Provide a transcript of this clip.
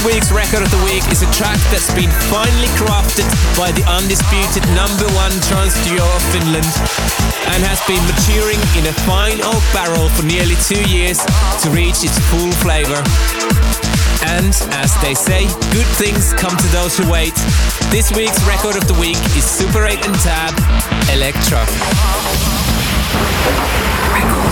This week's record of the week is a track that's been finely crafted by the undisputed number one trance duo of Finland and has been maturing in a fine oak barrel for nearly two years to reach its full flavor. And as they say, good things come to those who wait. This week's record of the week is Super 8 and Tab Elektra. Oh my god.